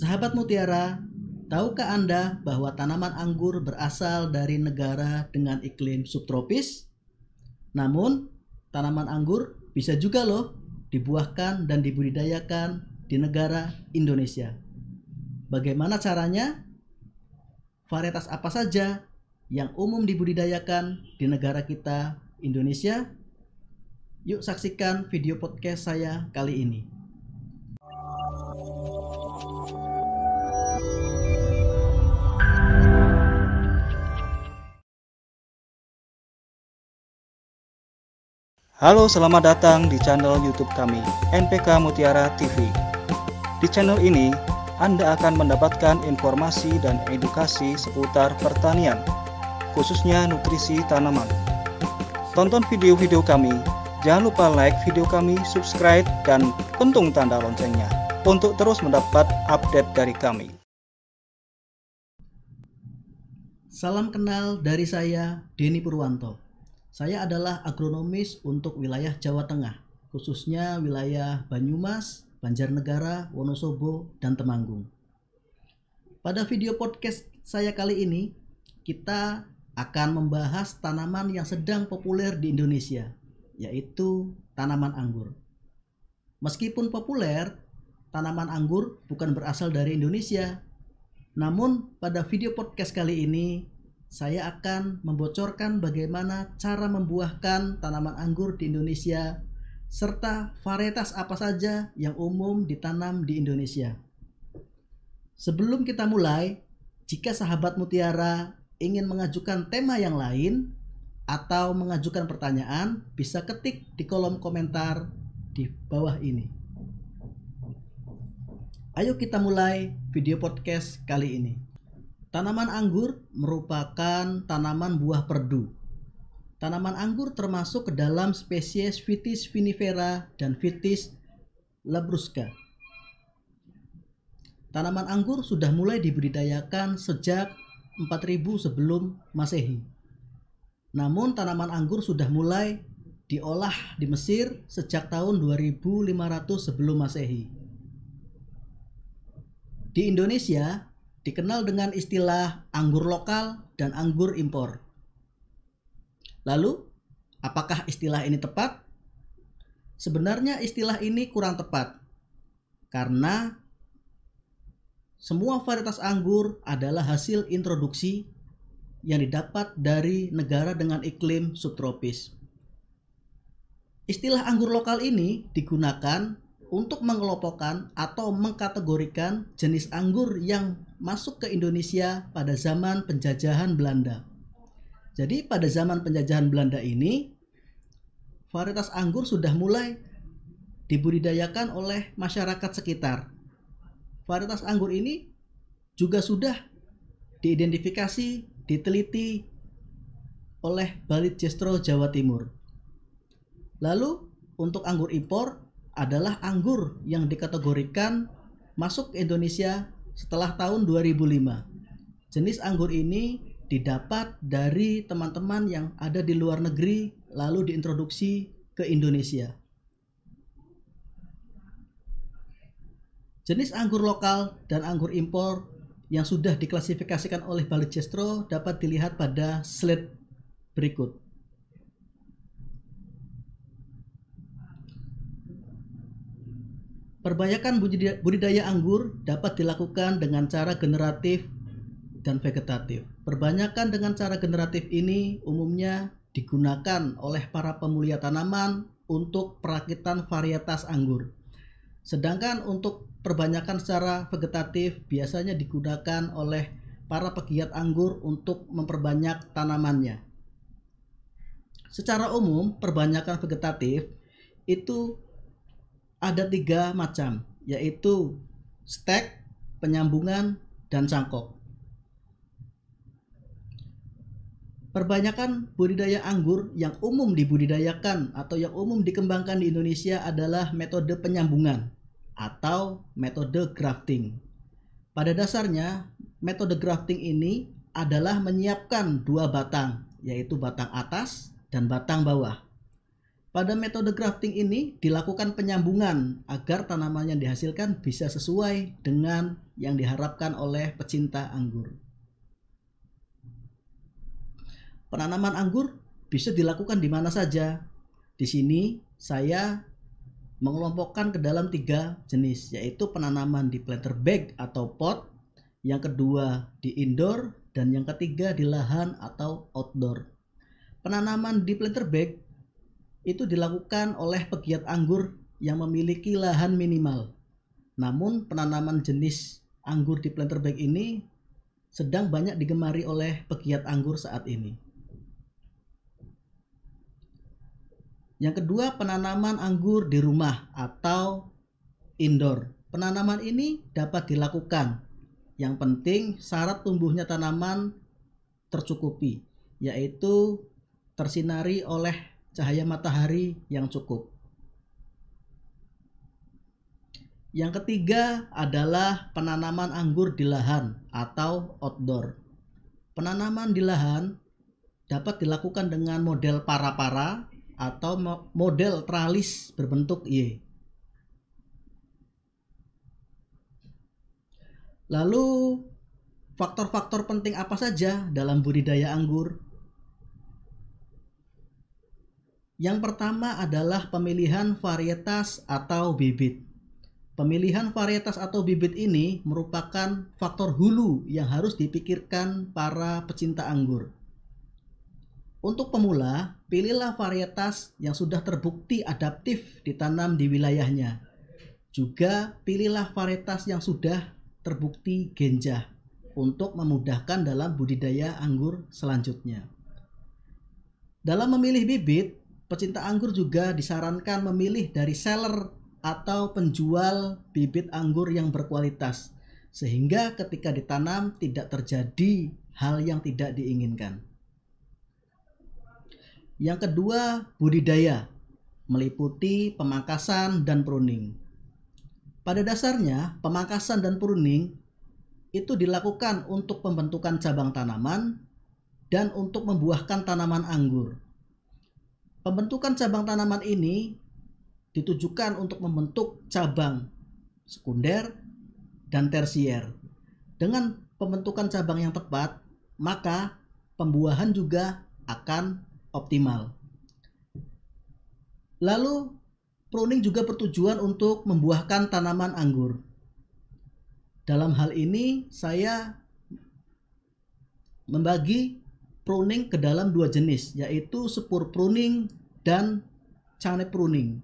Sahabat Mutiara, tahukah Anda bahwa tanaman anggur berasal dari negara dengan iklim subtropis? Namun, tanaman anggur bisa juga loh dibuahkan dan dibudidayakan di negara Indonesia. Bagaimana caranya? Varietas apa saja yang umum dibudidayakan di negara kita Indonesia? Yuk saksikan video podcast saya kali ini. Halo, selamat datang di channel YouTube kami, NPK Mutiara TV. Di channel ini, Anda akan mendapatkan informasi dan edukasi seputar pertanian, khususnya nutrisi tanaman. Tonton video-video kami, jangan lupa like video kami, subscribe, dan pentung tanda loncengnya untuk terus mendapat update dari kami. Salam kenal dari saya, Denny Purwanto. Saya adalah agronomis untuk wilayah Jawa Tengah, khususnya wilayah Banyumas, Banjarnegara, Wonosobo, dan Temanggung. Pada video podcast saya kali ini, kita akan membahas tanaman yang sedang populer di Indonesia, yaitu tanaman anggur. Meskipun populer, tanaman anggur bukan berasal dari Indonesia. Namun, pada video podcast kali ini saya akan membocorkan bagaimana cara membuahkan tanaman anggur di Indonesia serta varietas apa saja yang umum ditanam di Indonesia. Sebelum kita mulai, jika sahabat mutiara ingin mengajukan tema yang lain atau mengajukan pertanyaan, bisa ketik di kolom komentar di bawah ini. Ayo kita mulai video podcast kali ini. Tanaman anggur merupakan tanaman buah perdu. Tanaman anggur termasuk ke dalam spesies Vitis vinifera dan Vitis labrusca. Tanaman anggur sudah mulai dibudidayakan sejak 4000 sebelum Masehi. Namun tanaman anggur sudah mulai diolah di Mesir sejak tahun 2500 sebelum Masehi. Di Indonesia, dikenal dengan istilah anggur lokal dan anggur impor. Lalu, apakah istilah ini tepat? Sebenarnya istilah ini kurang tepat karena semua varietas anggur adalah hasil introduksi yang didapat dari negara dengan iklim subtropis. Istilah anggur lokal ini digunakan untuk mengelompokkan atau mengkategorikan jenis anggur yang masuk ke Indonesia pada zaman penjajahan Belanda. Jadi pada zaman penjajahan Belanda ini varietas anggur sudah mulai dibudidayakan oleh masyarakat sekitar. Varietas anggur ini juga sudah diidentifikasi, diteliti oleh Balit Jestro Jawa Timur. Lalu untuk anggur impor adalah anggur yang dikategorikan masuk ke Indonesia setelah tahun 2005. Jenis anggur ini didapat dari teman-teman yang ada di luar negeri lalu diintroduksi ke Indonesia. Jenis anggur lokal dan anggur impor yang sudah diklasifikasikan oleh Balicestro dapat dilihat pada slide berikut. Perbayakan budidaya anggur dapat dilakukan dengan cara generatif dan vegetatif. Perbanyakan dengan cara generatif ini umumnya digunakan oleh para pemulia tanaman untuk perakitan varietas anggur. Sedangkan untuk perbanyakan secara vegetatif biasanya digunakan oleh para pegiat anggur untuk memperbanyak tanamannya. Secara umum, perbanyakan vegetatif itu ada tiga macam, yaitu stek, penyambungan, dan cangkok. Perbanyakan budidaya anggur yang umum dibudidayakan atau yang umum dikembangkan di Indonesia adalah metode penyambungan atau metode grafting. Pada dasarnya, metode grafting ini adalah menyiapkan dua batang, yaitu batang atas dan batang bawah. Pada metode grafting ini dilakukan penyambungan agar tanaman yang dihasilkan bisa sesuai dengan yang diharapkan oleh pecinta anggur. Penanaman anggur bisa dilakukan di mana saja. Di sini saya mengelompokkan ke dalam tiga jenis, yaitu penanaman di planter bag atau pot, yang kedua di indoor, dan yang ketiga di lahan atau outdoor. Penanaman di planter bag itu dilakukan oleh pegiat anggur yang memiliki lahan minimal. Namun penanaman jenis anggur di planter bag ini sedang banyak digemari oleh pegiat anggur saat ini. Yang kedua, penanaman anggur di rumah atau indoor. Penanaman ini dapat dilakukan. Yang penting syarat tumbuhnya tanaman tercukupi, yaitu tersinari oleh cahaya matahari yang cukup. Yang ketiga adalah penanaman anggur di lahan atau outdoor. Penanaman di lahan dapat dilakukan dengan model para-para atau model tralis berbentuk Y. Lalu faktor-faktor penting apa saja dalam budidaya anggur? Yang pertama adalah pemilihan varietas atau bibit. Pemilihan varietas atau bibit ini merupakan faktor hulu yang harus dipikirkan para pecinta anggur. Untuk pemula, pilihlah varietas yang sudah terbukti adaptif ditanam di wilayahnya. Juga pilihlah varietas yang sudah terbukti genjah untuk memudahkan dalam budidaya anggur selanjutnya. Dalam memilih bibit, Pecinta anggur juga disarankan memilih dari seller atau penjual bibit anggur yang berkualitas sehingga ketika ditanam tidak terjadi hal yang tidak diinginkan. Yang kedua, budidaya meliputi pemangkasan dan pruning. Pada dasarnya, pemangkasan dan pruning itu dilakukan untuk pembentukan cabang tanaman dan untuk membuahkan tanaman anggur. Pembentukan cabang tanaman ini ditujukan untuk membentuk cabang sekunder dan tersier. Dengan pembentukan cabang yang tepat, maka pembuahan juga akan optimal. Lalu, pruning juga bertujuan untuk membuahkan tanaman anggur. Dalam hal ini, saya membagi pruning ke dalam dua jenis yaitu sepur pruning dan cane pruning.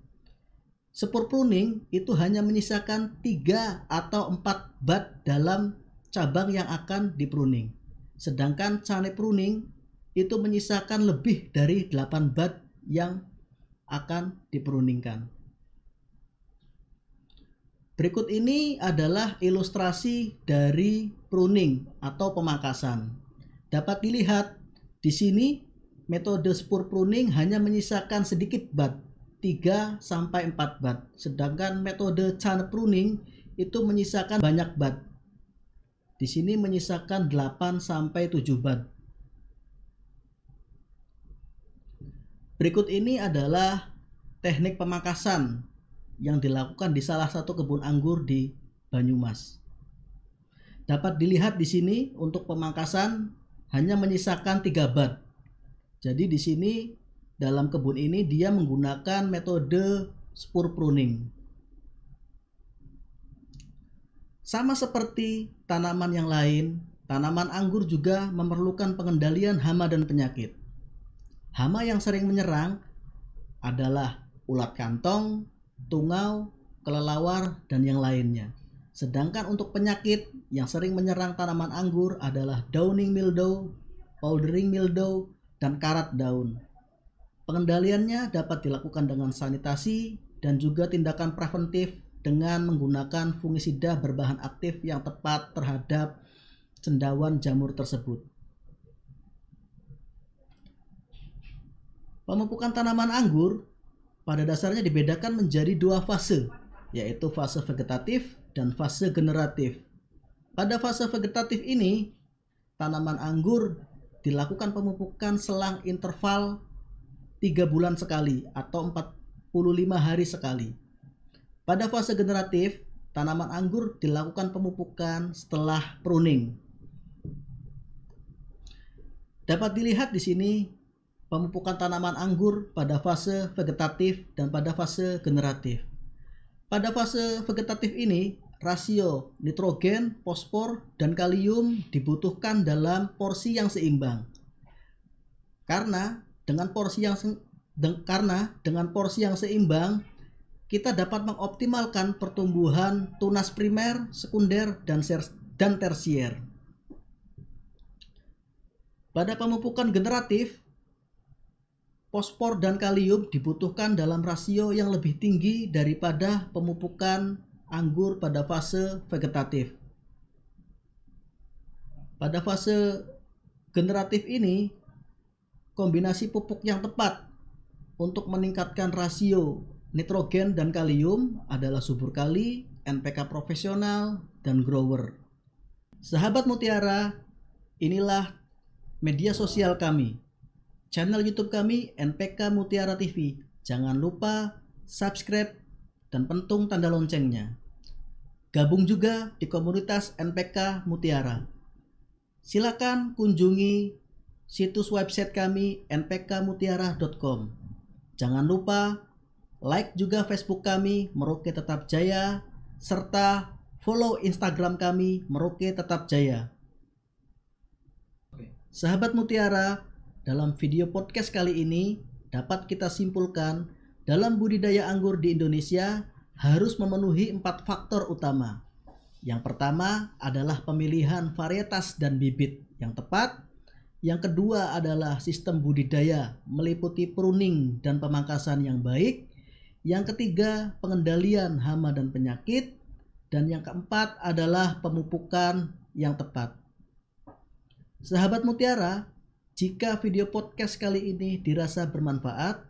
Sepur pruning itu hanya menyisakan tiga atau empat bat dalam cabang yang akan dipruning. Sedangkan cane pruning itu menyisakan lebih dari 8 bat yang akan dipruningkan. Berikut ini adalah ilustrasi dari pruning atau pemangkasan. Dapat dilihat di sini metode spur pruning hanya menyisakan sedikit bat, 3 sampai 4 bat. Sedangkan metode channel pruning itu menyisakan banyak bat. Di sini menyisakan 8 sampai 7 bat. Berikut ini adalah teknik pemangkasan yang dilakukan di salah satu kebun anggur di Banyumas. Dapat dilihat di sini untuk pemangkasan hanya menyisakan 3 bat. Jadi di sini dalam kebun ini dia menggunakan metode spur pruning. Sama seperti tanaman yang lain, tanaman anggur juga memerlukan pengendalian hama dan penyakit. Hama yang sering menyerang adalah ulat kantong, tungau, kelelawar, dan yang lainnya. Sedangkan untuk penyakit yang sering menyerang tanaman anggur adalah downing mildew, powdering mildew, dan karat daun. Pengendaliannya dapat dilakukan dengan sanitasi dan juga tindakan preventif dengan menggunakan fungisida berbahan aktif yang tepat terhadap cendawan jamur tersebut. Pemupukan tanaman anggur pada dasarnya dibedakan menjadi dua fase, yaitu fase vegetatif dan fase generatif. Pada fase vegetatif ini, tanaman anggur dilakukan pemupukan selang interval 3 3 bulan sekali atau 45 hari sekali. Pada fase generatif, tanaman anggur dilakukan pemupukan setelah pruning. Dapat dilihat di sini pemupukan tanaman anggur pada fase vegetatif dan pada fase generatif. Pada fase vegetatif ini, rasio nitrogen, fosfor, dan kalium dibutuhkan dalam porsi yang seimbang. Karena dengan porsi yang de, karena dengan porsi yang seimbang kita dapat mengoptimalkan pertumbuhan tunas primer, sekunder, dan dan tersier. Pada pemupukan generatif, fosfor dan kalium dibutuhkan dalam rasio yang lebih tinggi daripada pemupukan anggur pada fase vegetatif. Pada fase generatif ini, kombinasi pupuk yang tepat untuk meningkatkan rasio nitrogen dan kalium adalah subur kali, NPK profesional, dan grower. Sahabat Mutiara, inilah media sosial kami. Channel YouTube kami NPK Mutiara TV. Jangan lupa subscribe dan pentung tanda loncengnya. Gabung juga di komunitas NPK Mutiara. Silakan kunjungi situs website kami npkmutiara.com. Jangan lupa like juga Facebook kami Merauke Tetap Jaya serta follow Instagram kami Merauke Tetap Jaya. Sahabat Mutiara, dalam video podcast kali ini dapat kita simpulkan dalam budidaya anggur di Indonesia harus memenuhi empat faktor utama. Yang pertama adalah pemilihan varietas dan bibit yang tepat. Yang kedua adalah sistem budidaya meliputi pruning dan pemangkasan yang baik. Yang ketiga, pengendalian hama dan penyakit. Dan yang keempat adalah pemupukan yang tepat. Sahabat Mutiara, jika video podcast kali ini dirasa bermanfaat,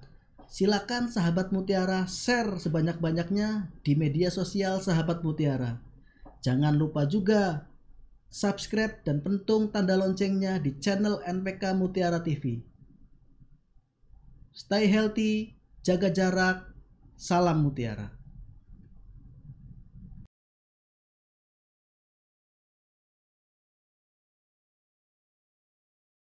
silakan sahabat Mutiara share sebanyak-banyaknya di media sosial sahabat Mutiara. Jangan lupa juga subscribe dan pentung tanda loncengnya di channel NPK Mutiara TV. Stay healthy, jaga jarak, salam Mutiara.